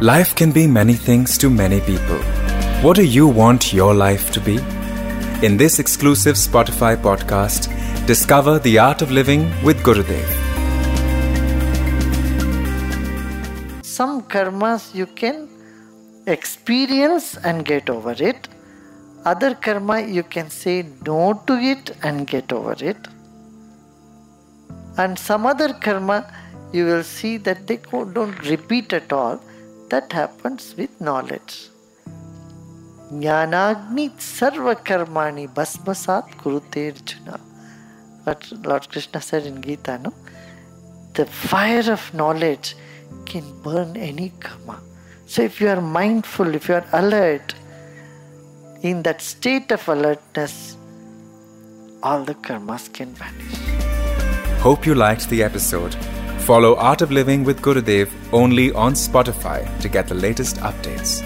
Life can be many things to many people. What do you want your life to be? In this exclusive Spotify podcast, discover the art of living with Gurudev. Some karmas you can experience and get over it. Other karma you can say no to it and get over it. And some other karma you will see that they don't repeat at all that happens with knowledge. Jnanagni sarva karmani bhasmasat kurute arjuna. What Lord Krishna said in Gita, no? The fire of knowledge can burn any karma. So if you are mindful, if you are alert, in that state of alertness, all the karmas can vanish. Hope you liked the episode. Follow Art of Living with Gurudev only on Spotify to get the latest updates.